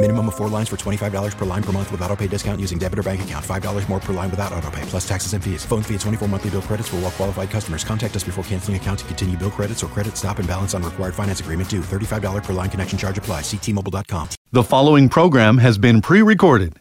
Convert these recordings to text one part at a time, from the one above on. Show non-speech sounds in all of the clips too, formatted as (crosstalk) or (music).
Minimum of four lines for $25 per line per month with auto pay discount using debit or bank account. $5 more per line without auto pay, plus taxes and fees. Phone fee at 24 monthly bill credits for all qualified customers. Contact us before canceling account to continue bill credits or credit stop and balance on required finance agreement due. $35 per line connection charge apply. Ctmobile.com. The following program has been pre recorded.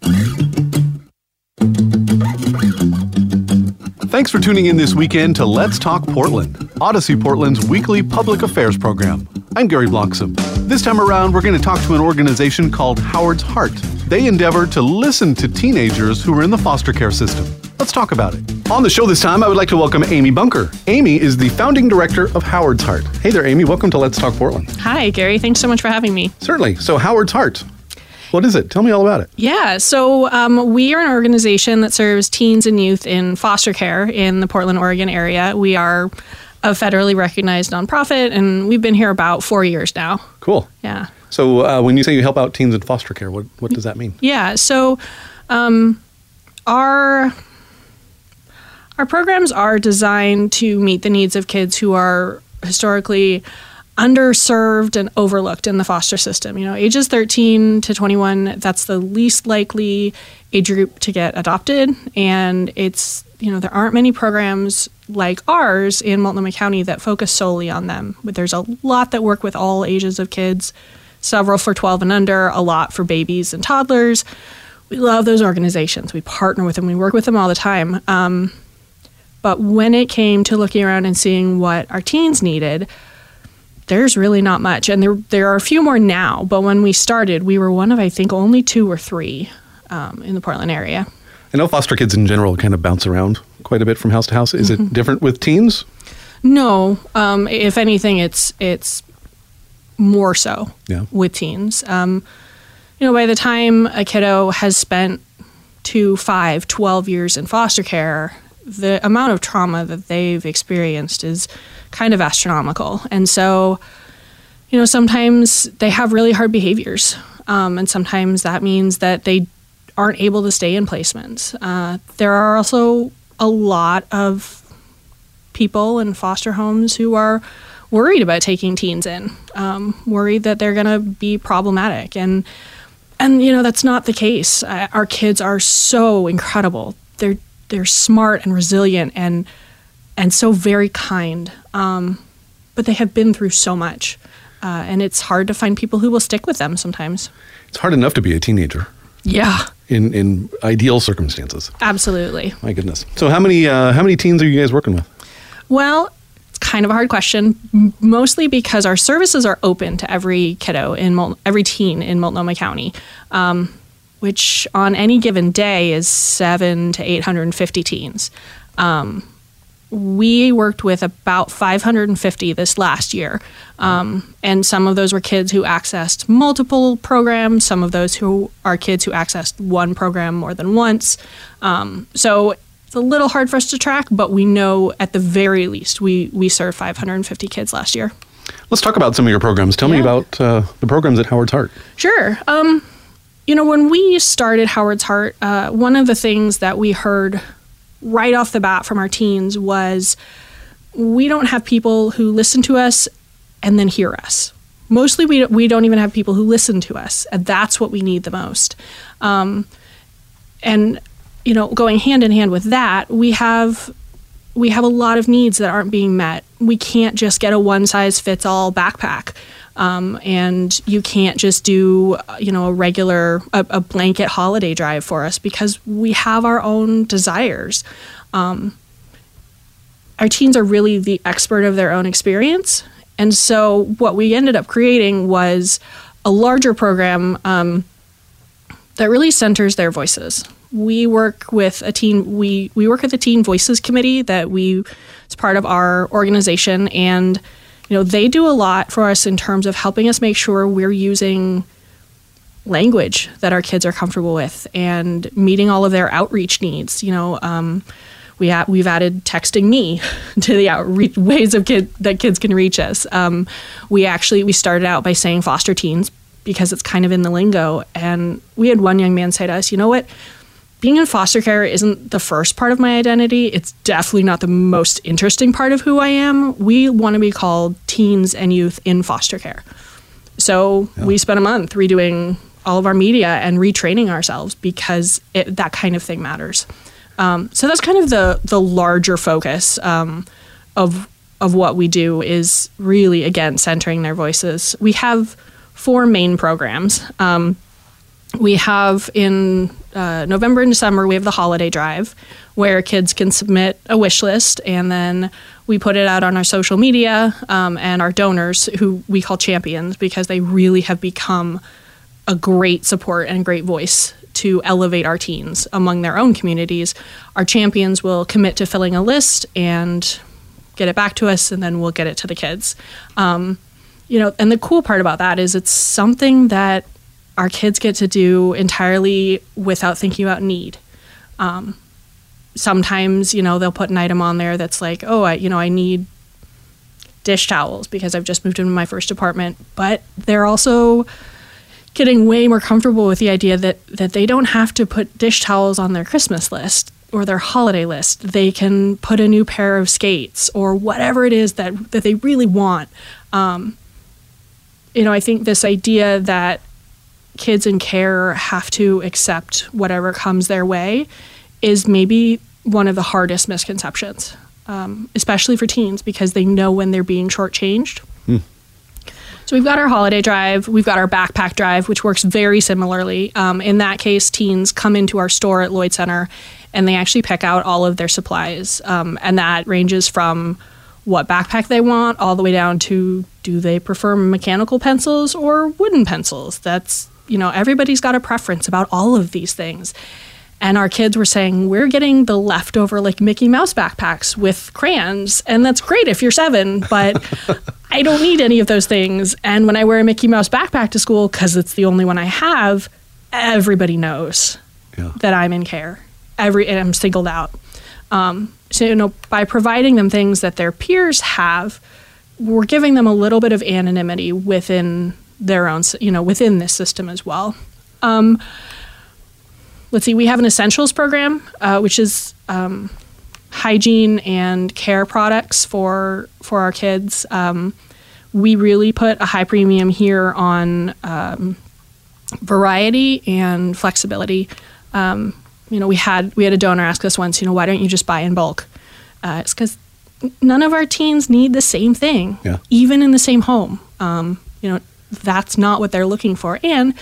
Thanks for tuning in this weekend to Let's Talk Portland, Audacy Portland's weekly public affairs program. I'm Gary Bloxam. This time around, we're going to talk to an organization called Howard's Heart. They endeavor to listen to teenagers who are in the foster care system. Let's talk about it. On the show this time, I would like to welcome Amy Bunker. Amy is the founding director of Howard's Heart. Hey there, Amy. Welcome to Let's Talk Portland. Hi, Gary. Thanks so much for having me. Certainly. So, Howard's Heart. What is it? Tell me all about it. Yeah, so um, we are an organization that serves teens and youth in foster care in the Portland, Oregon area. We are a federally recognized nonprofit, and we've been here about four years now. Cool. Yeah. So, uh, when you say you help out teens in foster care, what, what does that mean? Yeah, so um, our our programs are designed to meet the needs of kids who are historically underserved and overlooked in the foster system. You know, ages 13 to 21, that's the least likely age group to get adopted. And it's, you know, there aren't many programs like ours in Multnomah County that focus solely on them. But there's a lot that work with all ages of kids, several for 12 and under, a lot for babies and toddlers. We love those organizations. We partner with them, we work with them all the time. Um, but when it came to looking around and seeing what our teens needed, there's really not much. And there, there are a few more now, but when we started, we were one of, I think, only two or three um, in the Portland area. I know foster kids in general kind of bounce around quite a bit from house to house. Is Mm-hmm. it different with teens? No, um, if anything, it's it's more so Yeah. with teens. Um, you know, by the time a kiddo has spent two, five, 12 years in foster care, the amount of trauma that they've experienced is kind of astronomical. And so, you know, sometimes they have really hard behaviors. Um, and sometimes that means that they aren't able to stay in placements. Uh, there are also a lot of people in foster homes who are worried about taking teens in, um, worried that they're going to be problematic, and and you know that's not the case. Uh, our kids are so incredible. They're they're smart and resilient and and so very kind. Um, but they have been through so much, uh, and it's hard to find people who will stick with them sometimes. It's hard enough to be a teenager Yeah, in, in ideal circumstances. absolutely. My goodness. So, how many uh, how many teens are you guys working with? Well, it's kind of a hard question, mostly because our services are open to every kiddo in Mul- every teen in Multnomah County, um, which on any given day is seven to eight hundred and fifty teens. Um, we worked with about 550 this last year. Um, and some of those were kids who accessed multiple programs, some of those who are kids who accessed one program more than once. Um, so it's a little hard for us to track, but we know at the very least we, we served 550 kids last year. Let's talk about some of your programs. Tell me about uh, the programs at Howard's Heart. Sure. Um, you know, when we started Howard's Heart, uh, one of the things that we heard right off the bat from our teens was we don't have people who listen to us and then hear us. Mostly, we, we don't even have people who listen to us, and that's what we need the most. Um, and you know, going hand in hand with that, we have we have a lot of needs that aren't being met. We can't just get a one size fits all backpack. Um, and you can't just do, you know, a regular, a, a blanket holiday drive for us because we have our own desires. Um, our teens are really the expert of their own experience. And so what we ended up creating was a larger program um, that really centers their voices. We work with a teen we we work with a teen voices committee that we it's part of our organization and you know they do a lot for us in terms of helping us make sure we're using language that our kids are comfortable with and meeting all of their outreach needs. You know, um, we ha- we've added texting me (laughs) to the outreach (laughs) ways of kid that kids can reach us. Um, we actually we started out by saying foster teens because it's kind of in the lingo, and we had one young man say to us, "You know what?" Being in foster care isn't the first part of my identity. It's definitely not the most interesting part of who I am. We want to be called teens and youth in foster care. So yeah. we spent a month redoing all of our media and retraining ourselves because it, that kind of thing matters. Um, so that's kind of the the larger focus um, of of what we do is really again centering their voices. We have four main programs. Um, we have in uh, November and December we have the holiday drive where kids can submit a wish list and then we put it out on our social media um, and our donors who we call champions because they really have become a great support and great voice to elevate our teens among their own communities. Our champions will commit to filling a list and get it back to us, and then we'll get it to the kids. Um, you know, and the cool part about that is it's something that our kids get to do entirely without thinking about need. Um, sometimes, you know, they'll put an item on there that's like, oh, I, you know, I need dish towels because I've just moved into my first apartment, but they're also getting way more comfortable with the idea that that they don't have to put dish towels on their Christmas list or their holiday list. They can put a new pair of skates or whatever it is that that they really want. Um, you know, I think this idea that kids in care have to accept whatever comes their way is maybe one of the hardest misconceptions, um, especially for teens because they know when they're being shortchanged. Hmm. So we've got our holiday drive, we've got our backpack drive, which works very similarly. Um, in that case, teens come into our store at Lloyd Center and they actually pick out all of their supplies. Um, and that ranges from what backpack they want all the way down to do they prefer mechanical pencils or wooden pencils? That's, you know, everybody's got a preference about all of these things. And our kids were saying, We're getting the leftover like Mickey Mouse backpacks with crayons. And that's great if you're seven, but (laughs) I don't need any of those things. And when I wear a Mickey Mouse backpack to school, because it's the only one I have, everybody knows yeah. that I'm in care. Every and I'm singled out. Um, so you know, by providing them things that their peers have, we're giving them a little bit of anonymity within their own, you know, within this system as well. Um, let's see, we have an essentials program, uh, which is um, hygiene and care products for for our kids. Um, we really put a high premium here on um, variety and flexibility. Um, you know, we had we had a donor ask us once, you know, why don't you just buy in bulk? Uh, it's because none of our teens need the same thing, yeah. even in the same home. Um, you know, that's not what they're looking for, and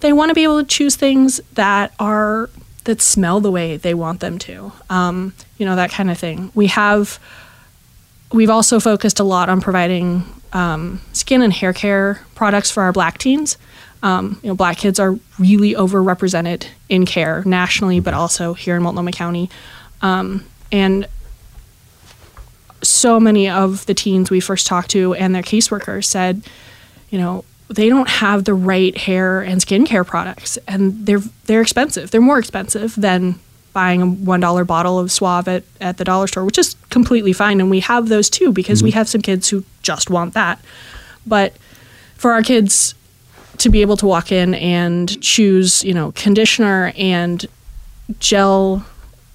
they want to be able to choose things that are that smell the way they want them to. Um, you know, that kind of thing. We have, we've also focused a lot on providing um, skin and hair care products for our black teens. Um, you know, black kids are really overrepresented in care nationally, but also here in Multnomah County. Um, and so many of the teens we first talked to and their caseworkers said, you know, they don't have the right hair and skincare products, and they're they're expensive. They're more expensive than buying a one dollar bottle of Suave at, at the dollar store, which is completely fine. And we have those too because mm-hmm. we have some kids who just want that. But for our kids to be able to walk in and choose, you know, conditioner and gel,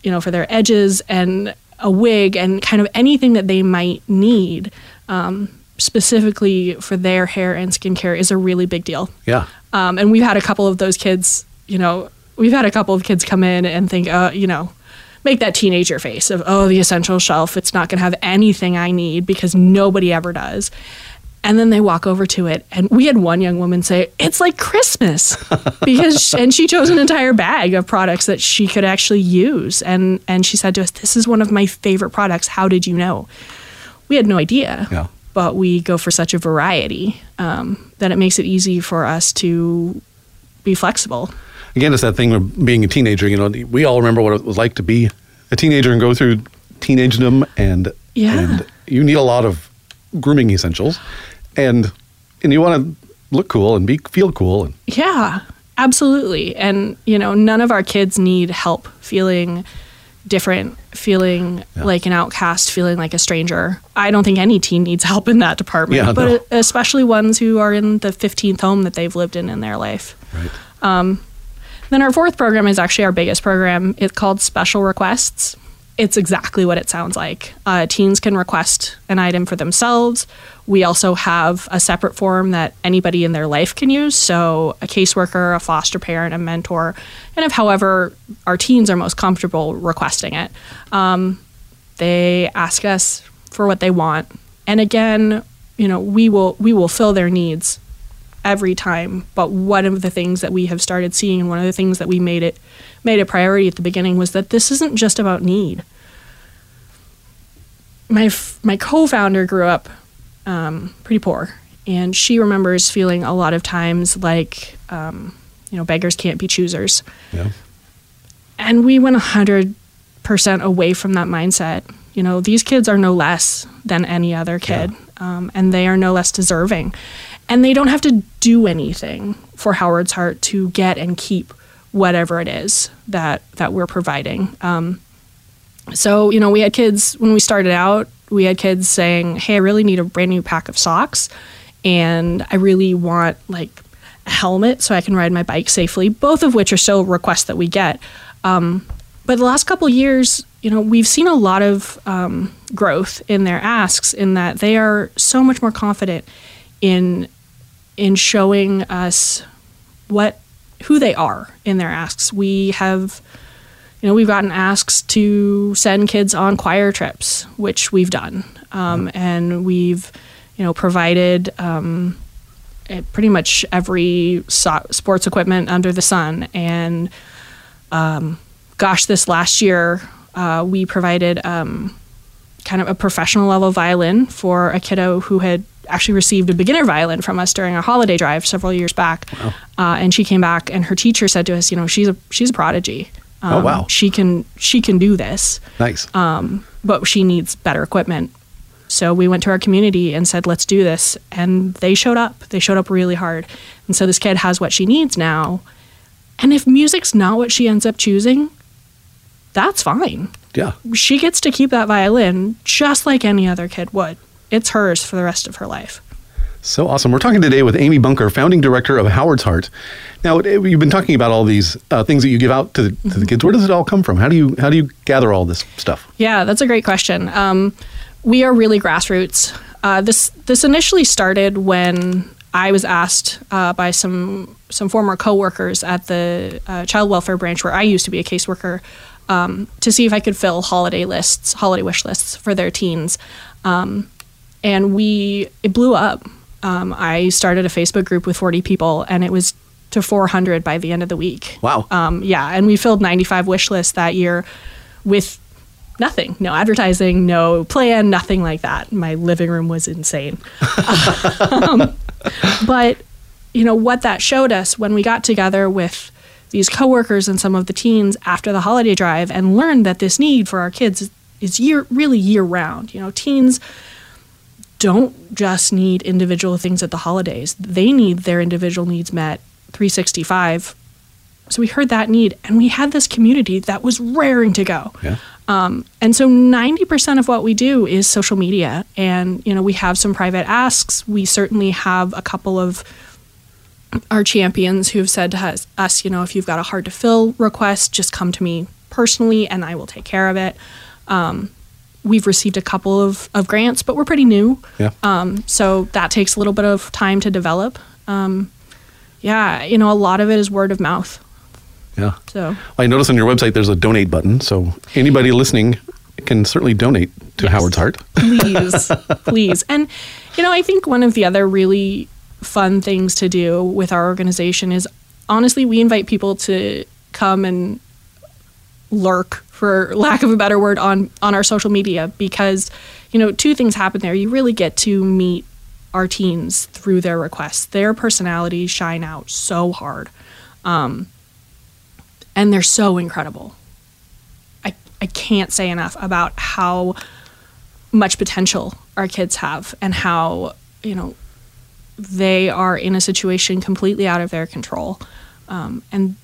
you know, for their edges and a wig and kind of anything that they might need. Um, specifically for their hair and skincare is a really big deal. Yeah. Um, and we've had a couple of those kids, you know, we've had a couple of kids come in and think, uh, you know, make that teenager face of, oh, the essential shelf, it's not going to have anything I need because nobody ever does. and then they walk over to it and we had one young woman say it's like christmas (laughs) because and she chose an entire bag of products that she could actually use and and she said to us this is one of my favorite products how did you know we had no idea Yeah. But we go for such a variety um, that it makes it easy for us to be flexible Again, it's that thing of being a teenager. You know, we all remember what it was like to be a teenager and go through teenagedom, and Yeah. and you need a lot of grooming essentials, and and you want to look cool and be feel cool, and Yeah, absolutely. And, you know, none of our kids need help feeling different, feeling Yeah. like an outcast, feeling like a stranger. I don't think any teen needs help in that department, Yeah, but no. especially ones who are in the 15th home that they've lived in in their life. right. Um, then our fourth program is actually our biggest program. It's called Special Requests. It's exactly what it sounds like. Uh, teens can request an item for themselves. We also have a separate form that anybody in their life can use. So, a caseworker, a foster parent, a mentor, and if, however, our teens are most comfortable requesting it, um, they ask us for what they want. And again, you know, we will we will fill their needs every time. But one of the things that we have started seeing, and one of the things that we made it made a priority at the beginning, was that this isn't just about need. My f- my co-founder grew up um, pretty poor, and she remembers feeling a lot of times like, um, you know, beggars can't be choosers. Yeah. And we went 100% away from that mindset. You know, these kids are no less than any other kid, um, and they are no less deserving. And they don't have to do anything for Howard's Heart to get and keep whatever it is that, that we're providing. Um, so, you know, we had kids when we started out, we had kids saying, Hey, I really need a brand new pack of socks. And I really want like a helmet so I can ride my bike safely, both of which are still requests that we get. Um, but the last couple years, you know, we've seen a lot of um, growth in their asks in that they are so much more confident in in showing us what who they are in their asks. We have you know, we've gotten asks to send kids on choir trips, which we've done, um, and we've, you know, provided um, eh, pretty much every so- sports equipment under the sun. And um, gosh, this last year uh, we provided um, kind of a professional level violin for a kiddo who had actually received a beginner violin from us during a holiday drive several years back. Uh, and she came back, and her teacher said to us, "You know, she's a she's a prodigy. Um, Oh, wow. She can she can do this, Nice. but she needs better equipment." So we went to our community and said, "Let's do this," and they showed up. They showed up really hard, and so this kid has what she needs now. And if music's not what she ends up choosing, that's fine yeah. she gets to keep that violin just like any other kid would. It's hers for the rest of her life. So awesome. We're talking today with Amy Bunker, founding director of Howard's Heart. Now, you've been talking about all these uh, things that you give out to the, to the kids. Where does it all come from? How do you how do you gather all this stuff? Yeah, that's a great question. Um, we are really grassroots. Uh, this this initially started when I was asked uh, by some some former coworkers at the uh, child welfare branch where I used to be a caseworker um, to see if I could fill holiday lists, holiday wish lists for their teens, um, and we it blew up. Um, I started a Facebook group with 40 people, and it was to 400 by the end of the week. Wow. Um, yeah, and we filled 95 wish lists that year with nothing no advertising no plan nothing like that my living room was insane (laughs) um, but you know what that showed us when we got together with these coworkers and some of the teens after the holiday drive and learned that this need for our kids is, is year really year round you know teens don't just need individual things at the holidays they need their individual needs met 365 so we heard that need and we had this community that was raring to go Yeah. um, and so 90% of what we do is social media. And, you know, we have some private asks. We certainly have a couple of our champions who have said to us, us, you know, if you've got a hard to fill request, just come to me personally and I will take care of it. Um, we've received a couple of, of grants, but we're pretty new. Yeah. Um, so that takes a little bit of time to develop. Um, yeah, you know, a lot of it is word of mouth. yeah. So I noticed on your website there's a donate button. So anybody listening, can certainly donate to Yes. Howard's Heart. please (laughs) please and you know i think one of the other really fun things to do with our organization is honestly we invite people to come and lurk for lack of a better word on on our social media because you know two things happen there. You really get to meet our teens through their requests. Their personalities shine out so hard um, and they're so incredible. I, I can't say enough about how much potential our kids have and how you know they are in a situation completely out of their control um, and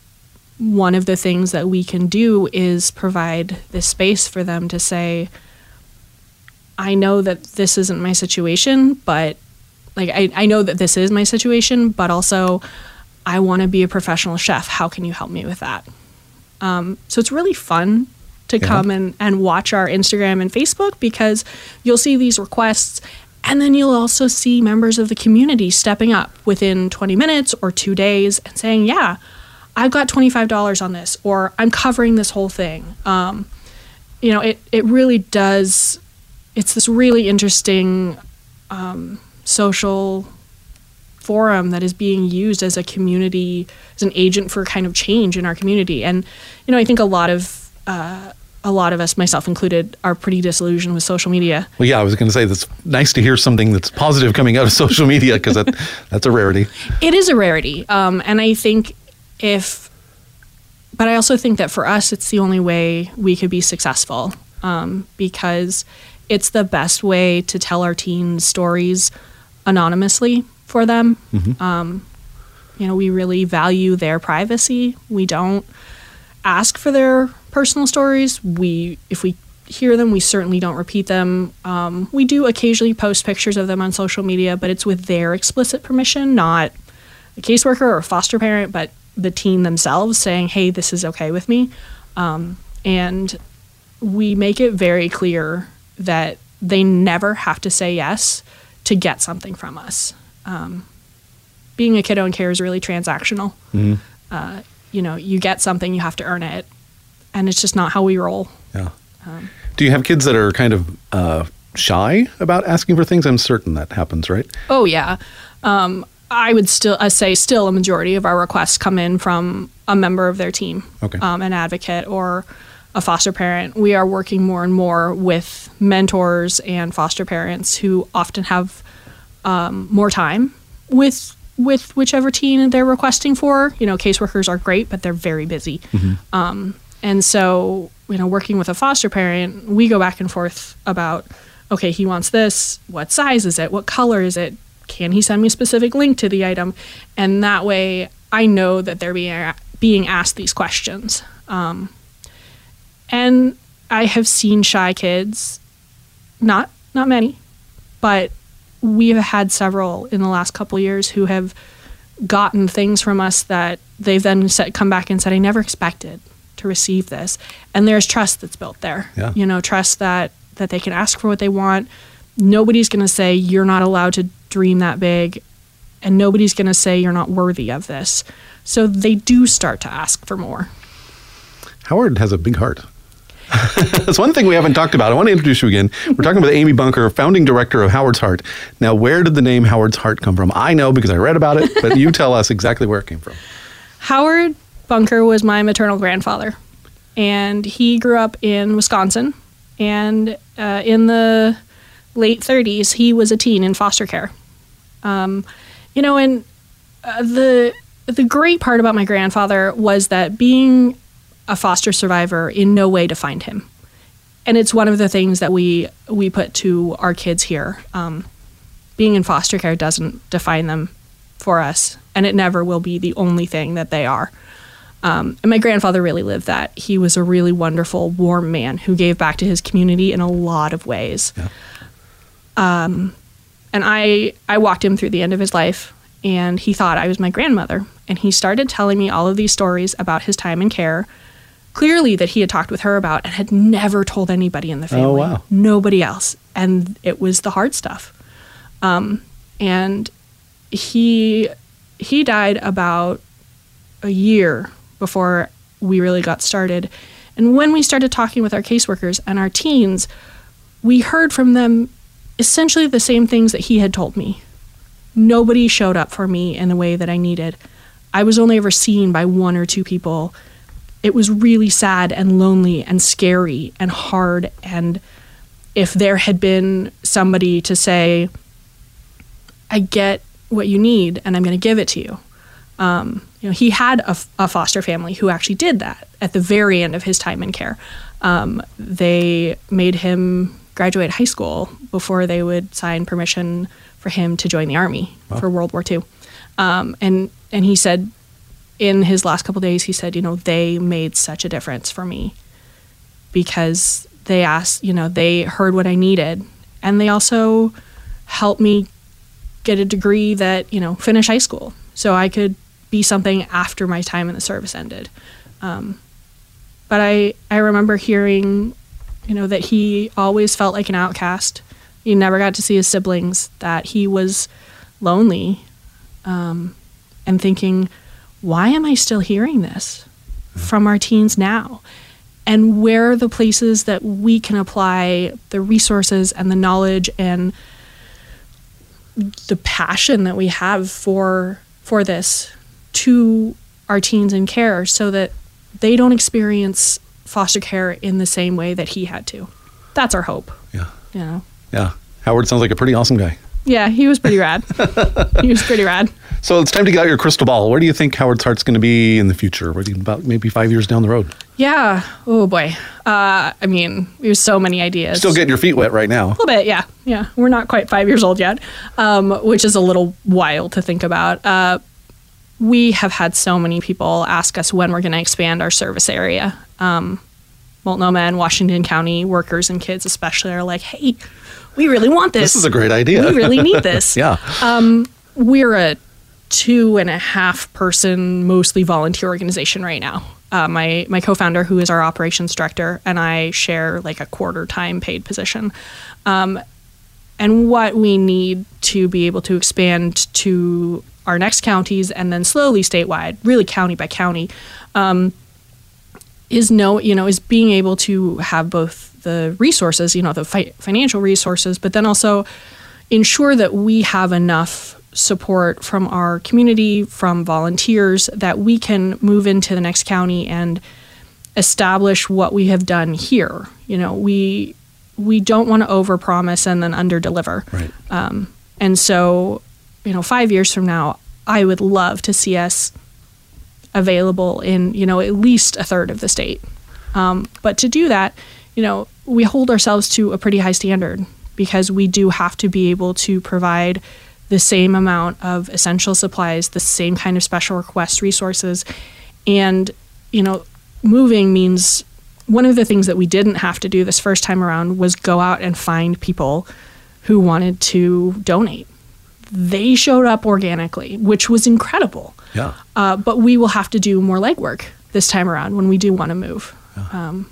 one of the things that we can do is provide this space for them to say i know that this isn't my situation but like i, I know that this is my situation but also i want to be a professional chef. How can you help me with that? Um, so it's really fun to come and, and watch our Instagram and Facebook because you'll see these requests and then you'll also see members of the community stepping up within 20 minutes or two days and saying, Yeah, I've got $25 on this, or I'm covering this whole thing. Um, you know, it, it really does, it's this really interesting um, social forum that is being used as a community as an agent for kind of change in our community and you know i think a lot of uh, a lot of us myself included are pretty disillusioned with social media Well, yeah, I was going to say that's nice to hear something that's positive coming out of (laughs) social media because that, that's a rarity. it is a rarity um, and i think if but i also think that for us it's the only way we could be successful um, because it's the best way to tell our teens stories anonymously for them. Um, you know we really value their privacy. We don't ask for their personal stories. We if we hear them we certainly don't repeat them. Um, we do occasionally post pictures of them on social media but it's with their explicit permission not a caseworker or a foster parent but the teen themselves saying hey this is okay with me um, and we make it very clear that they never have to say yes to get something from us um, being a kiddo in care is really transactional uh, you know you get something you have to earn it and it's just not how we roll Yeah. Do you have kids that are kind of uh, shy about asking for things? I'm certain that happens, right? Oh yeah, um, I would still I say still a majority of our requests come in from a member of their team, Okay. um, an advocate or a foster parent. We are working more and more with mentors and foster parents who often have um, more time with with whichever teen they're requesting for. You know, caseworkers are great, but they're very busy. Um, and so, you know, working with a foster parent, we go back and forth about, okay, he wants this. What size is it? What color is it? Can he send me a specific link to the item? And that way, I know that they're being being asked these questions. Um, and I have seen shy kids, not not many, but we have had several in the last couple years who have gotten things from us that they've then said, come back and said, I never expected to receive this. And there's trust that's built there. Yeah. You know, trust that that they can ask for what they want. Nobody's going to say you're not allowed to dream that big, and nobody's going to say you're not worthy of this. So they do start to ask for more. Howard has a big heart. (laughs) That's one thing we haven't talked about. I want to introduce you again. We're talking with Amy Bunker, founding director of Howard's Heart. Now, where did the name Howard's Heart come from? I know because I read about it, but you tell us exactly where it came from. Howard Bunker was my maternal grandfather, and he grew up in Wisconsin. And uh, in the late 30s, he was a teen in foster care. Um, you know, and uh, the the great part about my grandfather was that being a foster survivor in no way defined him, and it's one of the things that we we put to our kids here. Um, being in foster care doesn't define them for us, and it never will be the only thing that they are. Um, and my grandfather really lived that. He was a really wonderful, warm man who gave back to his community in a lot of ways. Um, and I, I walked him through the end of his life, and he thought I was my grandmother. And he started telling me all of these stories about his time in care, clearly that he had talked with her about and had never told anybody in the family. wow. Nobody else. And it was the hard stuff. Um, and he he died about a year before we really got started And when we started talking with our caseworkers and our teens, we heard from them essentially the same things that he had told me. Nobody showed up for me in the way that I needed. I was only ever seen by one or two people. It was really sad and lonely and scary and hard. And if there had been somebody to say, I get what you need and I'm going to give it to you. Um, you know, he had a, a, foster family who actually did that at the very end of his time in care. Um, they made him graduate high school before they would sign permission for him to join the army wow. for World War II. Um, and and he said in his last couple days, he said, you know, they made such a difference for me because they asked, you know, they heard what I needed, and they also helped me get a degree that you know finish high school so I could be something after my time in the service ended. Um, but I I remember hearing, you know, that he always felt like an outcast. He never got to see his siblings. That he was lonely, um, and thinking, why am I still hearing this from our teens now? And where are the places that we can apply the resources and the knowledge and the passion that we have for for this to our teens in care so that they don't experience foster care in the same way that he had to. That's our hope. Yeah. You know. Yeah. Howard sounds like a pretty awesome guy. Yeah, he was pretty rad. (laughs) he was pretty rad. So it's time to get out your crystal ball. Where do you think Howard's Heart's going to be in the future? About maybe five years down the road? Yeah. Oh boy. Uh, I mean, we have so many ideas. Still getting your feet wet right now. A little bit, yeah, yeah. We're not quite five years old yet, um, which is a little wild to think about. Uh, we have had so many people ask us when we're going to expand our service area. Um, Multnomah and Washington County workers and kids, especially, are like, "Hey, we really want this. This is a great idea. We really need (laughs) this." yeah. Um, we're a two and a half person, mostly volunteer organization right now. Uh, my my co-founder, who is our operations director, and I share like a quarter time paid position. Um, and what we need to be able to expand to our next counties and then slowly statewide, really county by county, um, is no you know is being able to have both the resources, you know, the fi- financial resources, but then also ensure that we have enough support from our community, from volunteers, that we can move into the next county and establish what we have done here. You know, we we don't want to overpromise and then underdeliver. Right. Um, and so, you know, five years from now, I would love to see us available in you know at least a third of the state. Um, but to do that, you know, we hold ourselves to a pretty high standard because we do have to be able to provide the same amount of essential supplies, the same kind of special request resources. And, you know, moving means one of the things that we didn't have to do this first time around was go out and find people who wanted to donate. They showed up organically, which was incredible. Yeah. Uh, but we will have to do more legwork this time around when we do want to move. Yeah. Um,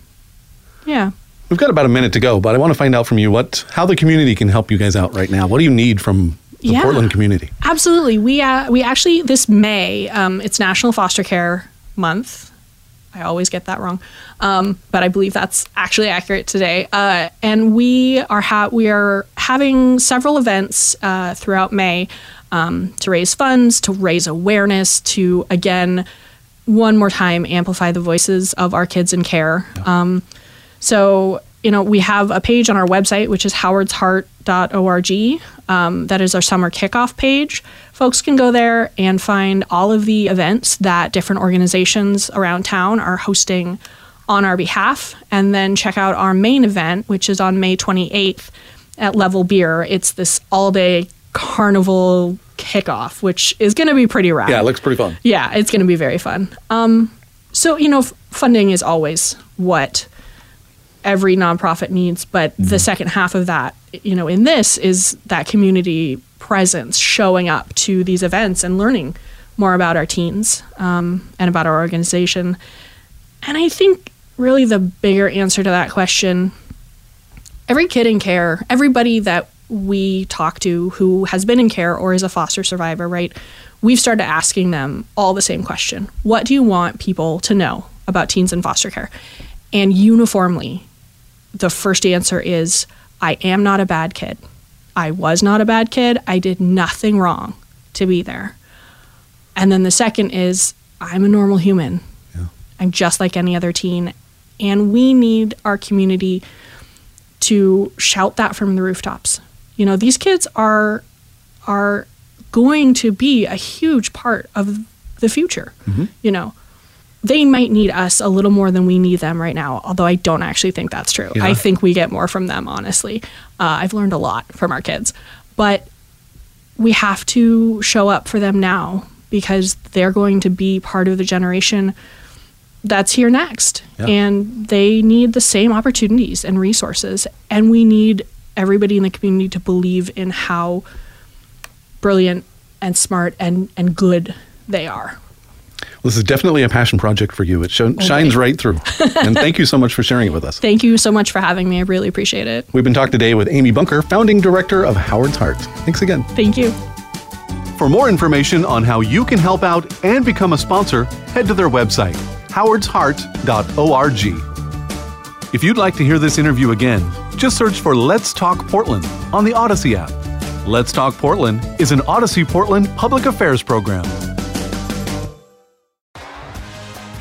yeah. We've got about a minute to go, but I want to find out from you what how the community can help you guys out right now. What do you need from the yeah, Portland community. Absolutely. We uh, we actually this May um, it's National Foster Care Month. I always get that wrong, um, but I believe that's actually accurate today. Uh, and we are ha- we are having several events uh, throughout May um, to raise funds, to raise awareness, to again one more time amplify the voices of our kids in care. Yeah. Um, so you know, we have a page on our website, which is howardsheart.org. Um, that is our summer kickoff page. Folks can go there and find all of the events that different organizations around town are hosting on our behalf, and then check out our main event, which is on May 28th at Level Beer. It's this all day carnival kickoff, which is going to be pretty rad. Yeah, it looks pretty fun. Yeah, it's going to be very fun. Um, so, you know, f- funding is always what every nonprofit needs. But mm-hmm. the second half of that, you know, in this is that community presence, showing up to these events and learning more about our teens um, and about our organization. And I think really the bigger answer to that question every kid in care, everybody that we talk to who has been in care or is a foster survivor, right? We've started asking them all the same question What do you want people to know about teens in foster care? And uniformly, the first answer is I am not a bad kid. I was not a bad kid. I did nothing wrong to be there. And then the second is I'm a normal human. Yeah. I'm just like any other teen. And we need our community to shout that from the rooftops. You know, these kids are are going to be a huge part of the future. Mm-hmm. You know, they might need us a little more than we need them right now, although I don't actually think that's true. Yeah. I think we get more from them, honestly. Uh, I've learned a lot from our kids. But we have to show up for them now because they're going to be part of the generation that's here next. Yeah. And they need the same opportunities and resources. And we need everybody in the community to believe in how brilliant and smart and, and good they are. Well, this is definitely a passion project for you. It sh- okay. shines right through. and (laughs) thank you so much for sharing it with us. Thank you so much for having me. I really appreciate it. We've been talking today with Amy Bunker, founding director of Howard's Heart. Thanks again. Thank you. For more information on how you can help out and become a sponsor, head to their website, howardsheart.org. If you'd like to hear this interview again, just search for Let's Talk Portland on the Audacy app. Let's Talk Portland is an Audacy Portland public affairs program.